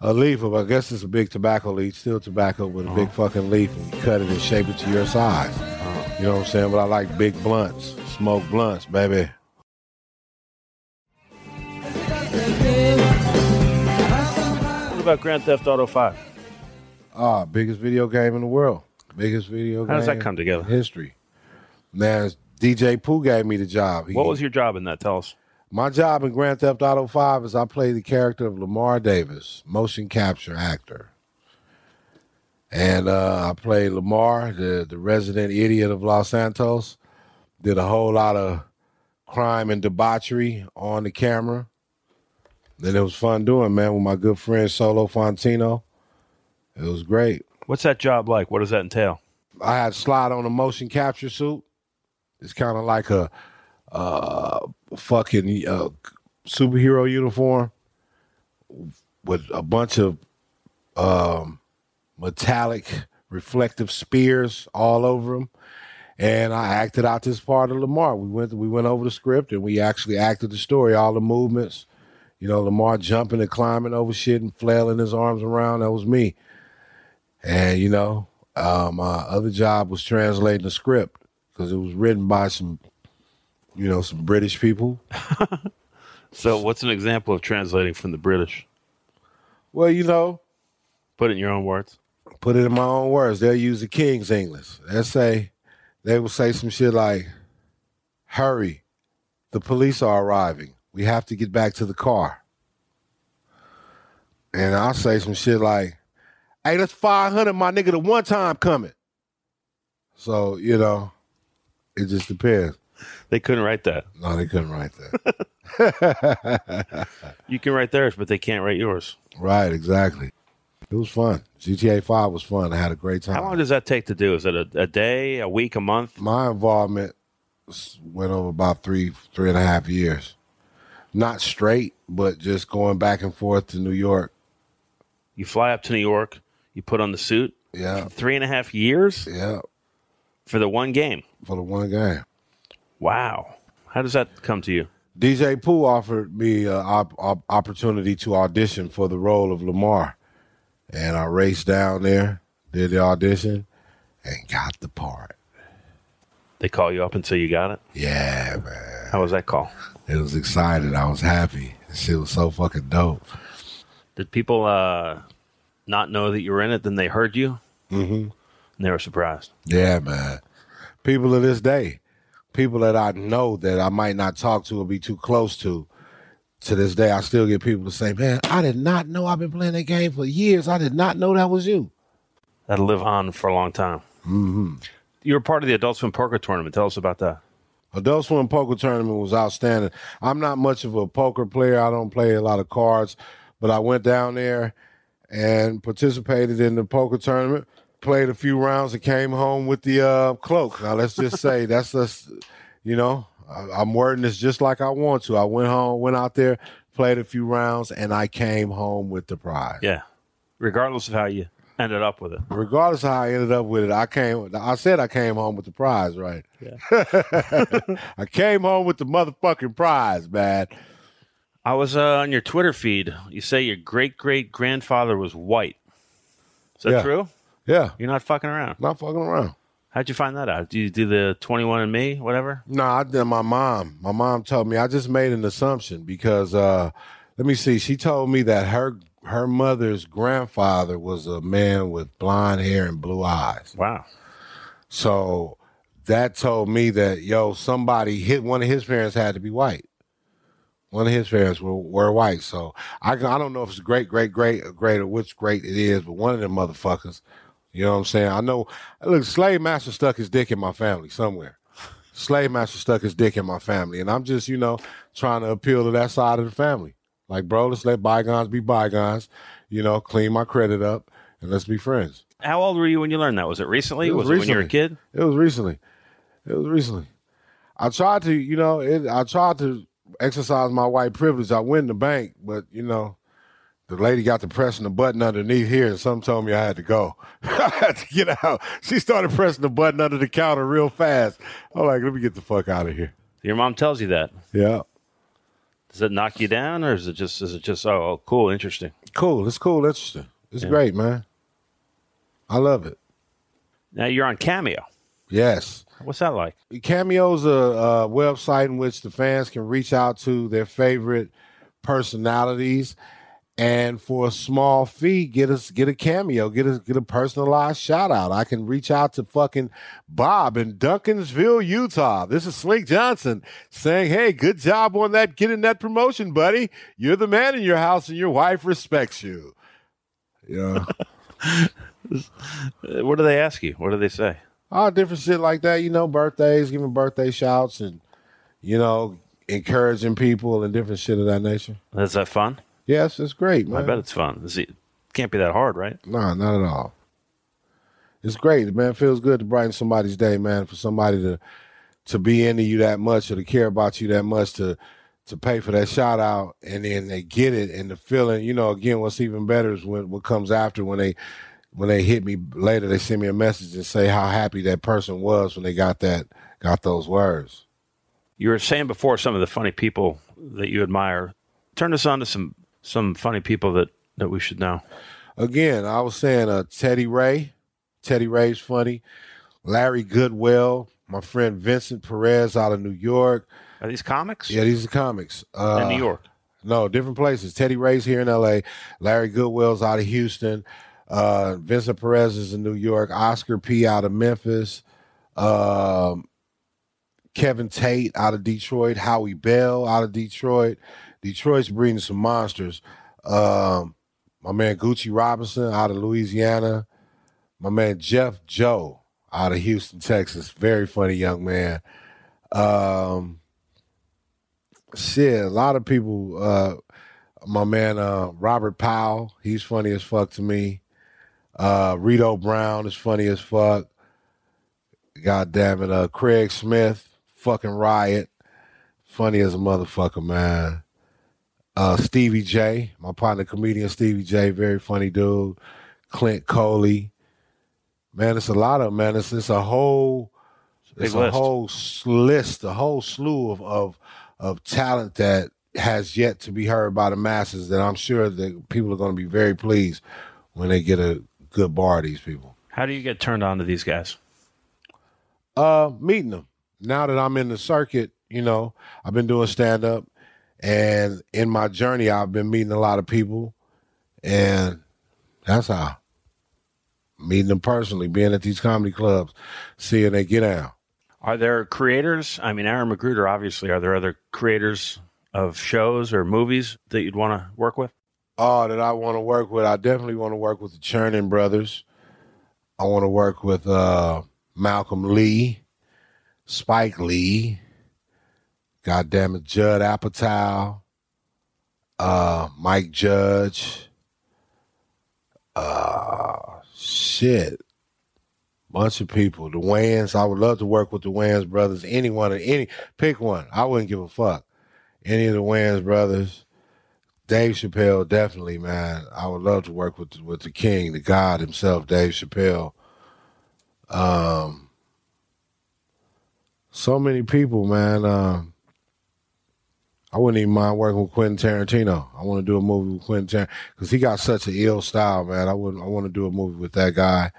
A leaf of, I guess it's a big tobacco leaf, still tobacco with a big fucking leaf, and you cut it and shape it to your size. You know what I'm saying? But I like big blunts, smoke blunts, baby. What about Grand Theft Auto 5? Ah, biggest video game in the world. Biggest video game. How does that come together? History. Man, DJ Pooh gave me the job. He- What was your job in that? Tell us. My job in Grand Theft Auto 5 is I play the character of Lamar Davis, motion capture actor. And uh, I play Lamar, the, the resident idiot of Los Santos. Did a whole lot of crime and debauchery on the camera. Then it was fun doing, man, with my good friend Solo Fonteno. It was great. What's that job like? What does that entail? I had slide on a motion capture suit. It's kind of like a uh, fucking uh, superhero uniform with a bunch of um, metallic reflective spears all over them. And I acted out this part of Lamar. We went we went over the script and we actually acted the story, all the movements. You know, Lamar jumping and climbing over shit and flailing his arms around. That was me. And you know, uh, my other job was translating the script because it was written by some, you know, some British people. *laughs* So, what's an example of translating from the British? Well, you know, Put it in your own words. put it in my own words. They'll use the King's English. They'll say, they will say some shit like, "Hurry, the police are arriving. We have to get back to the car." And I'll say some shit like, "Hey, that's five hundred, my nigga. The one time coming." So you know, it just depends. They couldn't write that. No, they couldn't write that. *laughs* You can write theirs, but they can't write yours. right, exactly. It was fun. GTA Five was fun. I had a great time. How long does that take to do? Is it a, a day, a week, a month? my involvement went over about three three and a half years not straight but just going back and forth to new york You fly up to New York, You put on the suit. Yeah, Three and a half years yeah, for the one game. For the one game. Wow. How does that come to you? DJ Pooh offered me an op- op- opportunity to audition for the role of Lamar, and I raced down there, did the audition, and got the part. They call you up until you got it. Yeah, man, How was that call? it was excited. I was happy. This shit was so fucking dope. Did people uh, not know that you were in it? Then they heard you, Mm-hmm. and they were surprised. Yeah, man. People of this day, people that I know that I might not talk to or be too close to, to this day, I still get people to say, "Man, I did not know. I've been playing that game for years. I did not know that was you." That'll live on for a long time. hmm You were part of the Adult Swim Poker Tournament. Tell us about that. Adult Swim Poker Tournament was outstanding. I'm not much of a poker player. I don't play a lot of cards, but I went down there and participated in the poker tournament. Played a few rounds and came home with the uh, cloak. Now let's just say *laughs* that's just, you know, I, I'm wording this just like I want to. I went home, went out there, played a few rounds, and I came home with the prize. Yeah. Regardless of how you ended up with it. Regardless of how I ended up with it, I came. I said I came home with the prize, right? Yeah. *laughs* I came home with the motherfucking prize, man. I was uh, on your Twitter feed. You say your great great grandfather was white. Is that Yeah. true? Yeah, You're not fucking around. not fucking around. How'd you find that out? Do you do the 21 and me, whatever? No, I did. My mom, my mom told me. I just made an assumption because uh, let me see. She told me that her her mother's grandfather was a man with blonde hair and blue eyes. Wow. So that told me that yo, somebody hit one of his parents had to be white. One of his parents were, were white. So I I don't know if it's great, great, great, great or which great it is, but one of them motherfuckers. You know what I'm saying? I know. Look, Slave Master stuck his dick in my family somewhere. Slave Master stuck his dick in my family, and I'm just you know trying to appeal to that side of the family. Like, bro, let's let bygones be bygones. You know, clean my credit up, and let's be friends. How old were you when you learned that? Was it recently? It was was, it when you were a kid? It was recently. It was recently. I tried to, you know, it, I tried to exercise my white privilege. I went in the bank, but you know, the lady got to pressing the button underneath here, and some told me I had to go. *laughs* I had to get out. She started pressing the button under the counter real fast. I'm like, let me get the fuck out of here. Your mom tells you that. Yeah. Does it knock you down, or is it just is it just oh, oh cool, interesting? Cool. It's cool. Interesting. It's Yeah. great, man. I love it. Now you're on Cameo. Yes. What's that like? Cameo's a, a website in which the fans can reach out to their favorite personalities, and for a small fee, get us get a cameo, get a get a personalized shout out. I can reach out to fucking Bob in Duncansville, Utah. This is Slink Johnson saying, "Hey, good job on that getting that promotion, buddy. You're the man in your house, and your wife respects you." Yeah. *laughs* What do they ask you? What do they say? all different shit like that. You know, birthdays, giving birthday shouts, and you know, encouraging people and different shit of that nature. Is that fun? Yes, it's great, man. I bet it's fun. It can't be that hard, right? No, not at all. It's great, man. It feels good to brighten somebody's day, man. For somebody to to be into you that much or to care about you that much to to pay for that shout out and then they get it and the feeling, you know, again, what's even better is when what comes after when they when they hit me later, they send me a message and say how happy that person was when they got that got those words. You were saying before some of the funny people that you admire. Turn us on to some some funny people that that we should know. Again, I was saying uh Teddy Ray. Teddy Ray's funny. Larry Goodwell, my friend Vincent Perez out of New York. Are these comics Yeah, these are comics. Uh, in New York? No, different places. Teddy Ray's here in L.A. Larry Goodwell's out of Houston. Uh, Vincent Perez is in New York. Oscar P. out of Memphis. Um, Kevin Tate out of Detroit. Howie Bell out of Detroit. Detroit's breeding some monsters. Um, my man Gucci Robinson out of Louisiana. My man Jeff Joe out of Houston, Texas. Very funny young man. Um, shit, a lot of people. Uh, my man uh, Robert Powell, he's funny as fuck to me. Uh, Rito Brown is funny as fuck. God damn it, uh, Craig Smith, fucking riot, funny as a motherfucker, man. Uh, Stevie J, my partner comedian Stevie J, very funny dude. Clint Coley. Man, it's a lot of man. It's it's a whole it's a whole list, a whole slew of, of of talent that has yet to be heard by the masses. That I'm sure that people are going to be very pleased when they get a good bar of these people. How do you get turned on to these guys? Uh, meeting them now that I'm in the circuit. You know, I've been doing stand up, and in my journey, I've been meeting a lot of people, and that's how meeting them personally, being at these comedy clubs, seeing they get out. Are there creators? I mean, Aaron McGruder, obviously. Are there other creators of shows or movies that you'd want to work with? Oh, that I want to work with. I definitely want to work with the Churning brothers. I want to work with uh, Malcolm Lee, Spike Lee, God damn it, Judd Apatow, uh, Mike Judge, uh, shit, bunch of people. The Wayans. I would love to work with the Wayans brothers. Anyone, any pick one. I wouldn't give a fuck. Any of the Wayans brothers. Dave Chappelle, definitely, man. I would love to work with with the king, the God himself, Dave Chappelle. Um, so many people, man. Um, I wouldn't even mind working with Quentin Tarantino. I want to do a movie with Quentin Tarantino because he got such an ill style, man. I wouldn't. I want to do a movie with that guy.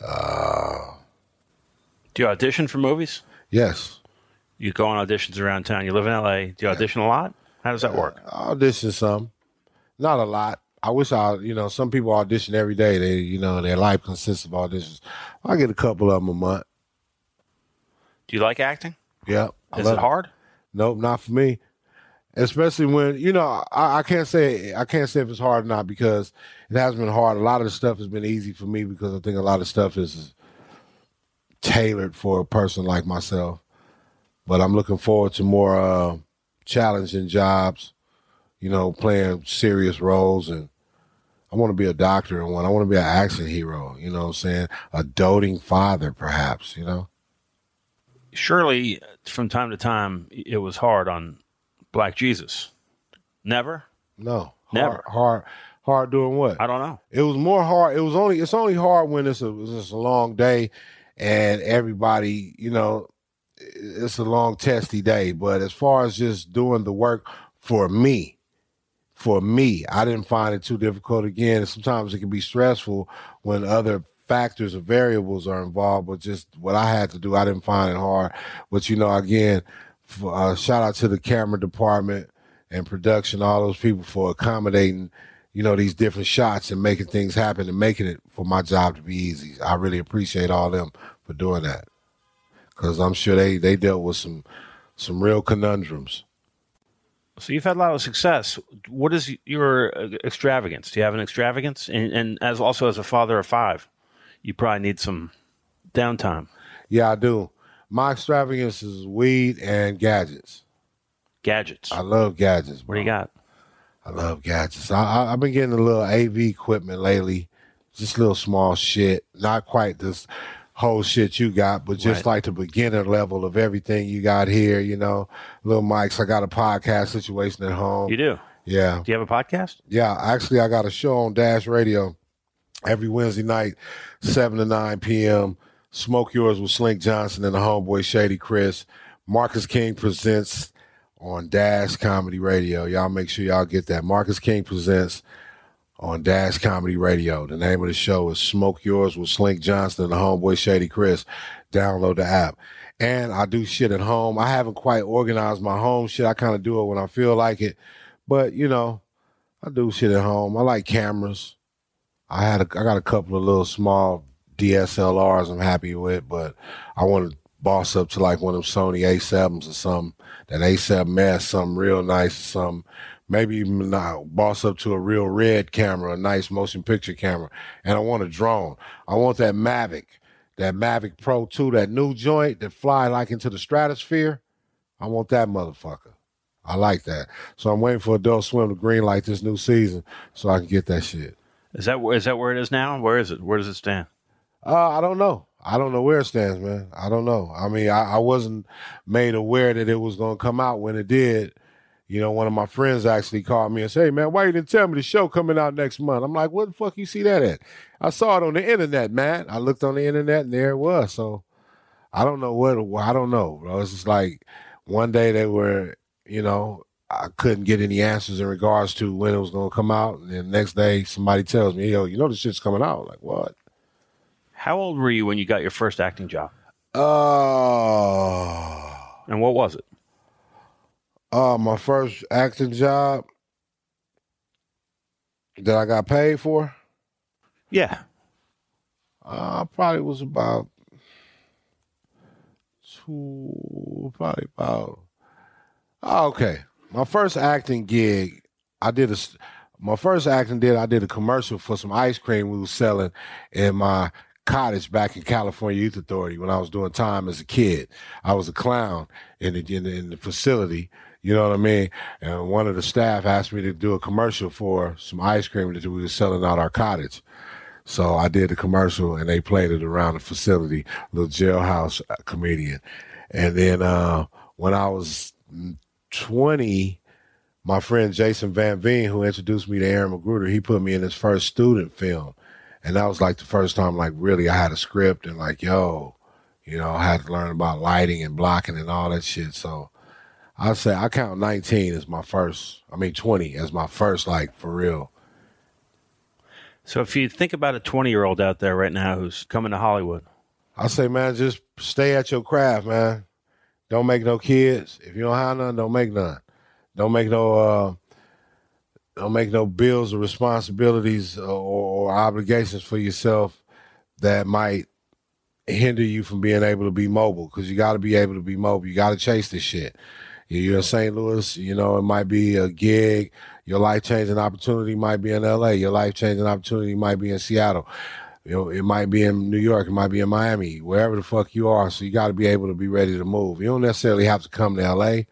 Uh, Do you audition for movies? yes, You go on auditions around town. You live in LA. Do you audition a lot? How does that work? I audition some, not a lot. I wish I, you know, some people audition every day. They, you know, their life consists of auditions. I get a couple of them a month. Do you like acting? Yep. I Is it hard? Nope, not for me. Especially when you know, I, I can't say I can't say if it's hard or not because it has been hard. A lot of the stuff has been easy for me because I think a lot of stuff is tailored for a person like myself. But I'm looking forward to more uh, challenging jobs. You know, playing serious roles, and I want to be a doctor and one. I want to be an action hero. You know, what I'm saying a doting father, perhaps. You know. Surely, from time to time, it was hard on Black Jesus. Never? No, Never. hard, hard, hard doing what? I don't know. It was more hard. It was only. It's only hard when it's a it's a long day, and everybody, you know, it's a long testy day. But as far as just doing the work for me, for me, I didn't find it too difficult. Again, sometimes it can be stressful when other factors or variables are involved. But just what I had to do, I didn't find it hard. But you know, again, for, uh, shout out to the camera department and production, all those people for accommodating you know, these different shots and making things happen and making it for my job to be easy. I really appreciate all them for doing that. Cause I'm sure they, they dealt with some, some real conundrums. So you've had a lot of success. What is your extravagance? Do you have an extravagance? And, and as also as a father of five, you probably need some downtime. Yeah, I do. My extravagance is weed and gadgets. Gadgets. I love gadgets. what do you got? I love gadgets. I, I, I've been getting a little AV equipment lately, just little small shit. Not quite this whole shit you got, but just Right. like the beginner level of everything you got here. You know, little mics. I got a podcast situation at home. You do. Yeah, Do you have a podcast? yeah. Actually, I got a show on Dash Radio every Wednesday night, seven to nine p.m. Smoke yours with Slink Johnson and the homeboy Shady Chris. Marcus King presents on Dash Comedy Radio. Y'all make sure y'all get that. Marcus King presents on Dash Comedy Radio. The name of the show is Smoke Yours with Slink Johnson and the homeboy Shady Chris. Download the app. And I do shit at home. I haven't quite organized my home shit. I kind of do it when I feel like it. But, you know, I do shit at home. I like cameras. I had a, I got a couple of little small DSLRs I'm happy with, but I want to boss up to like one of them Sony A7s or something. That A7S, something real nice something. Maybe even boss up to a real red camera, a nice motion picture camera. And I want a drone. I want that Mavic, that Mavic Pro 2, that new joint that fly like into the stratosphere. I want that motherfucker. I like that. So I'm waiting for Adult Swim to green light this new season so I can get that shit. Is that is that where it is now? Where is it? Where does it stand? Uh, I don't know. I don't know where it stands, man. I don't know. I mean, I, I wasn't made aware that it was going to come out when it did. you know, one of my friends actually called me and said, Hey man, why you didn't tell me the show coming out next month? I'm like, what the fuck you see that at? I saw it on the internet, man. I looked on the internet and there it was. So I don't know what I don't know, bro. It's just like one day they were, you know, I couldn't get any answers in regards to when it was gonna come out. And then the next day somebody tells me, Yo, you know the shit's coming out. Like, what? How old were you when you got your first acting job? Uh And what was it? Uh, my first acting job that I got paid for, Yeah. uh, probably was about two, probably about. Oh, okay, my first acting gig, I did a. My first acting did I did a commercial for some ice cream we was selling in my cottage back in California Youth Authority when I was doing time as a kid. I was a clown in the in the, in the facility. You know what I mean? And one of the staff asked me to do a commercial for some ice cream that we were selling out our cottage. So I did the commercial and they played it around the facility, little jailhouse uh, comedian. And then uh, when I was 20, my friend Jason Van Veen, who introduced me to Aaron McGruder, he put me in his first student film. And that was like the first time, like, really, I had a script and, like, yo, you know, I had to learn about lighting and blocking and all that shit. So I'd say I count 19 as my first, I mean, 20 as my first, like, for real. So if you think about a 20 year old out there right now who's coming to Hollywood, I say, man, just stay at your craft, man. Don't make no kids. If you don't have none, don't make none. Don't make no uh don't make no bills or responsibilities or, or obligations for yourself that might hinder you from being able to be mobile because you got to be able to be mobile. You got to chase this shit. You're in St. Louis, you know, it might be a gig. Your life changing opportunity might be in LA. Your life changing opportunity might be in Seattle. You know, it might be in New York, it might be in Miami, wherever the fuck you are. So you got to be able to be ready to move. You don't necessarily have to come to LA,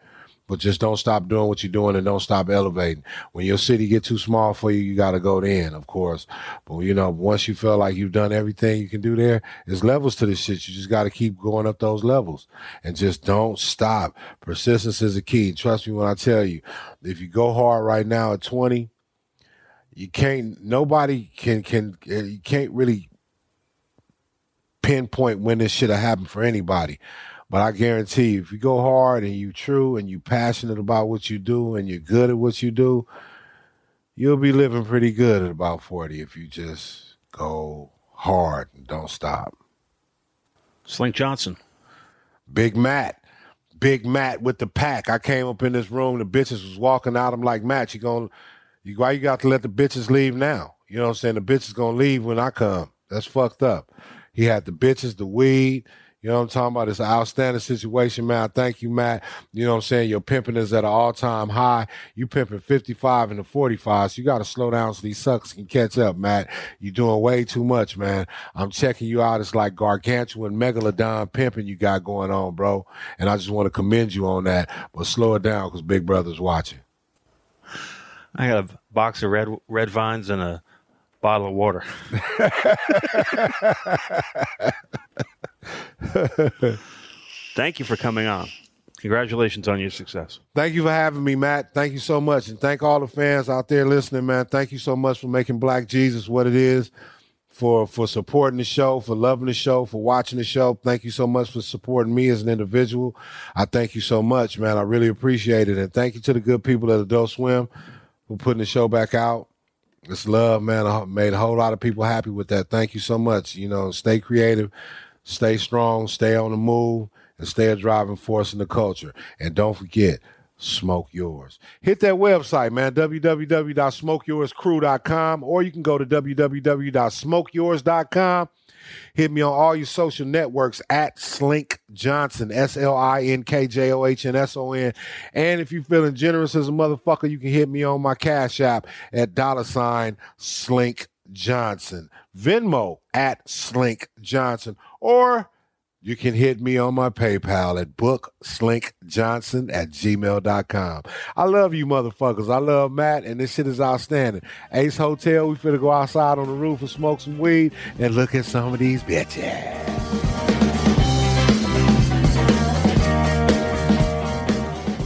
but just don't stop doing what you're doing and don't stop elevating. When your city get too small for you, you got to go in, of course. But you know, once you feel like you've done everything you can do there, there's levels to this shit. You just got to keep going up those levels and just don't stop. Persistence is the key. Trust me when I tell you, if you go hard right now at 20, you can't nobody can can uh, you can't really pinpoint when this should have happened for anybody but i guarantee you if you go hard and you true and you passionate about what you do and you're good at what you do you'll be living pretty good at about 40 if you just go hard and don't stop Slink Johnson. Big Matt. Big Matt with the pack. I came up in this room, the bitches was walking out. I'm like, Matt, you going you why you got to let the bitches leave now? You know what I'm saying? The bitches gonna leave when I come. That's fucked up. He had the bitches, the weed. You know what I'm talking about? It's an outstanding situation, man. Thank you, Matt. You know what I'm saying? Your pimping is at an all time high. You pimping 55 and the 45. So you got to slow down so these suckers can catch up, Matt. You're doing way too much, man. I'm checking you out. It's like gargantuan megalodon pimping you got going on, bro. And I just want to commend you on that. But slow it down because Big Brother's watching. I got a box of red red vines and a bottle of water. *laughs* *laughs* *laughs* Thank you for coming on. Congratulations on your success. Thank you for having me, Matt. Thank you so much. And thank all the fans out there listening, man. Thank you so much for making Black Jesus what it is, for for supporting the show, for loving the show, for watching the show. Thank you so much for supporting me as an individual. I thank you so much, man. I really appreciate it. And thank you to the good people at Adult Swim for putting the show back out. It's love, man. I made a whole lot of people happy with that. Thank you so much. You know, stay creative, stay strong, stay on the move, and stay a driving force in the culture. And don't forget, smoke yours. Hit that website, man, www.smokeyourscrew.com, or you can go to www.smokeyours.com. Hit me on all your social networks at Slink Johnson, S L I N K J O H N S O N. And if you're feeling generous as a motherfucker, you can hit me on my Cash App at dollar sign Slink Johnson, Venmo at Slink Johnson, or you can hit me on my PayPal at bookslinkjohnson at gmail.com. I love you motherfuckers. I love Matt, and this shit is outstanding. Ace Hotel, we finna go outside on the roof and smoke some weed and look at some of these bitches.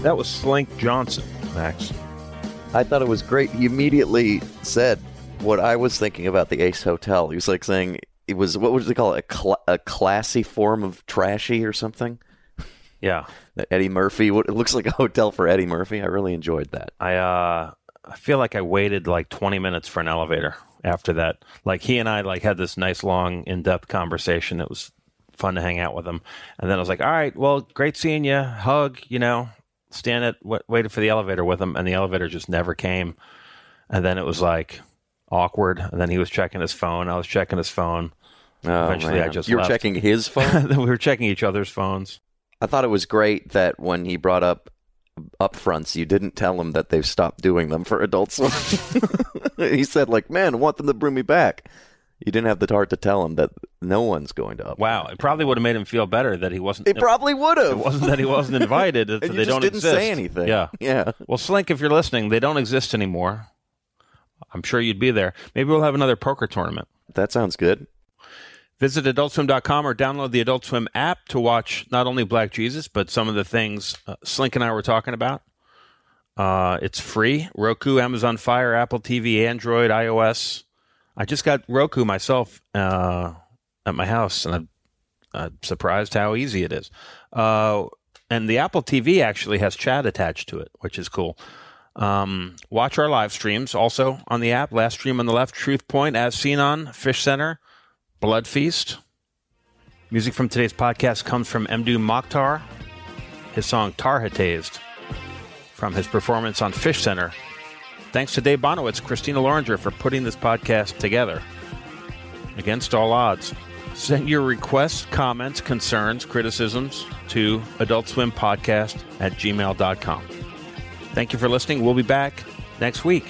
That was Slink Johnson, Max? I thought it was great. He immediately said what I was thinking about the Ace Hotel. He was like saying it was what would they call it a, cl- a classy form of trashy or something. Yeah, *laughs* That Eddie Murphy. What it looks like a hotel for Eddie Murphy. I really enjoyed that. I uh, I feel like I waited like 20 minutes for an elevator after that. Like he and I like had this nice long in-depth conversation. It was fun to hang out with him. And then I was like, "All right, well, great seeing you. Hug, you know, stand at w- waited for the elevator with him and the elevator just never came. And then it was like awkward. And then he was checking his phone. I was checking his phone. Oh, Eventually, I just you were left. checking his *laughs* phone. we were checking each other's phones. I thought it was great that when he brought up upfronts, you didn't tell him that they've stopped doing them for adults. *laughs* he said, like, man, I want them to bring me back. You didn't have the heart to tell him that no one's going to up. Wow, it probably would have made him feel better that he wasn't. It probably would have. it wasn't that he wasn't *laughs* invited. And you they just don't didn't exist. say anything. Yeah. Yeah. Well, Slink, if you're listening, they don't exist anymore. I'm sure you'd be there. Maybe we'll have another poker tournament. That sounds good. Visit adultswim.com or download the Adult Swim app to watch not only Black Jesus, but some of the things uh, Slink and I were talking about. Uh, it's free. Roku, Amazon Fire, Apple TV, Android, iOS. I just got Roku myself uh, at my house, and I'm, I'm surprised how easy it is. Uh, and the Apple TV actually has chat attached to it, which is cool. Um, watch our live streams also on the app. Last stream on the left, Truth Point, as seen on Fish Center. Blood Feast. Music from today's podcast comes from Mdou Moctar. His song Tarhatazed from his performance on Fish Center. Thanks to Dave Bonawits, Christina Loringer for putting this podcast together. Against all odds. Send your requests, comments, concerns, criticisms to adultswimpodcast at gmail.com. Thank you for listening. We'll be back next week.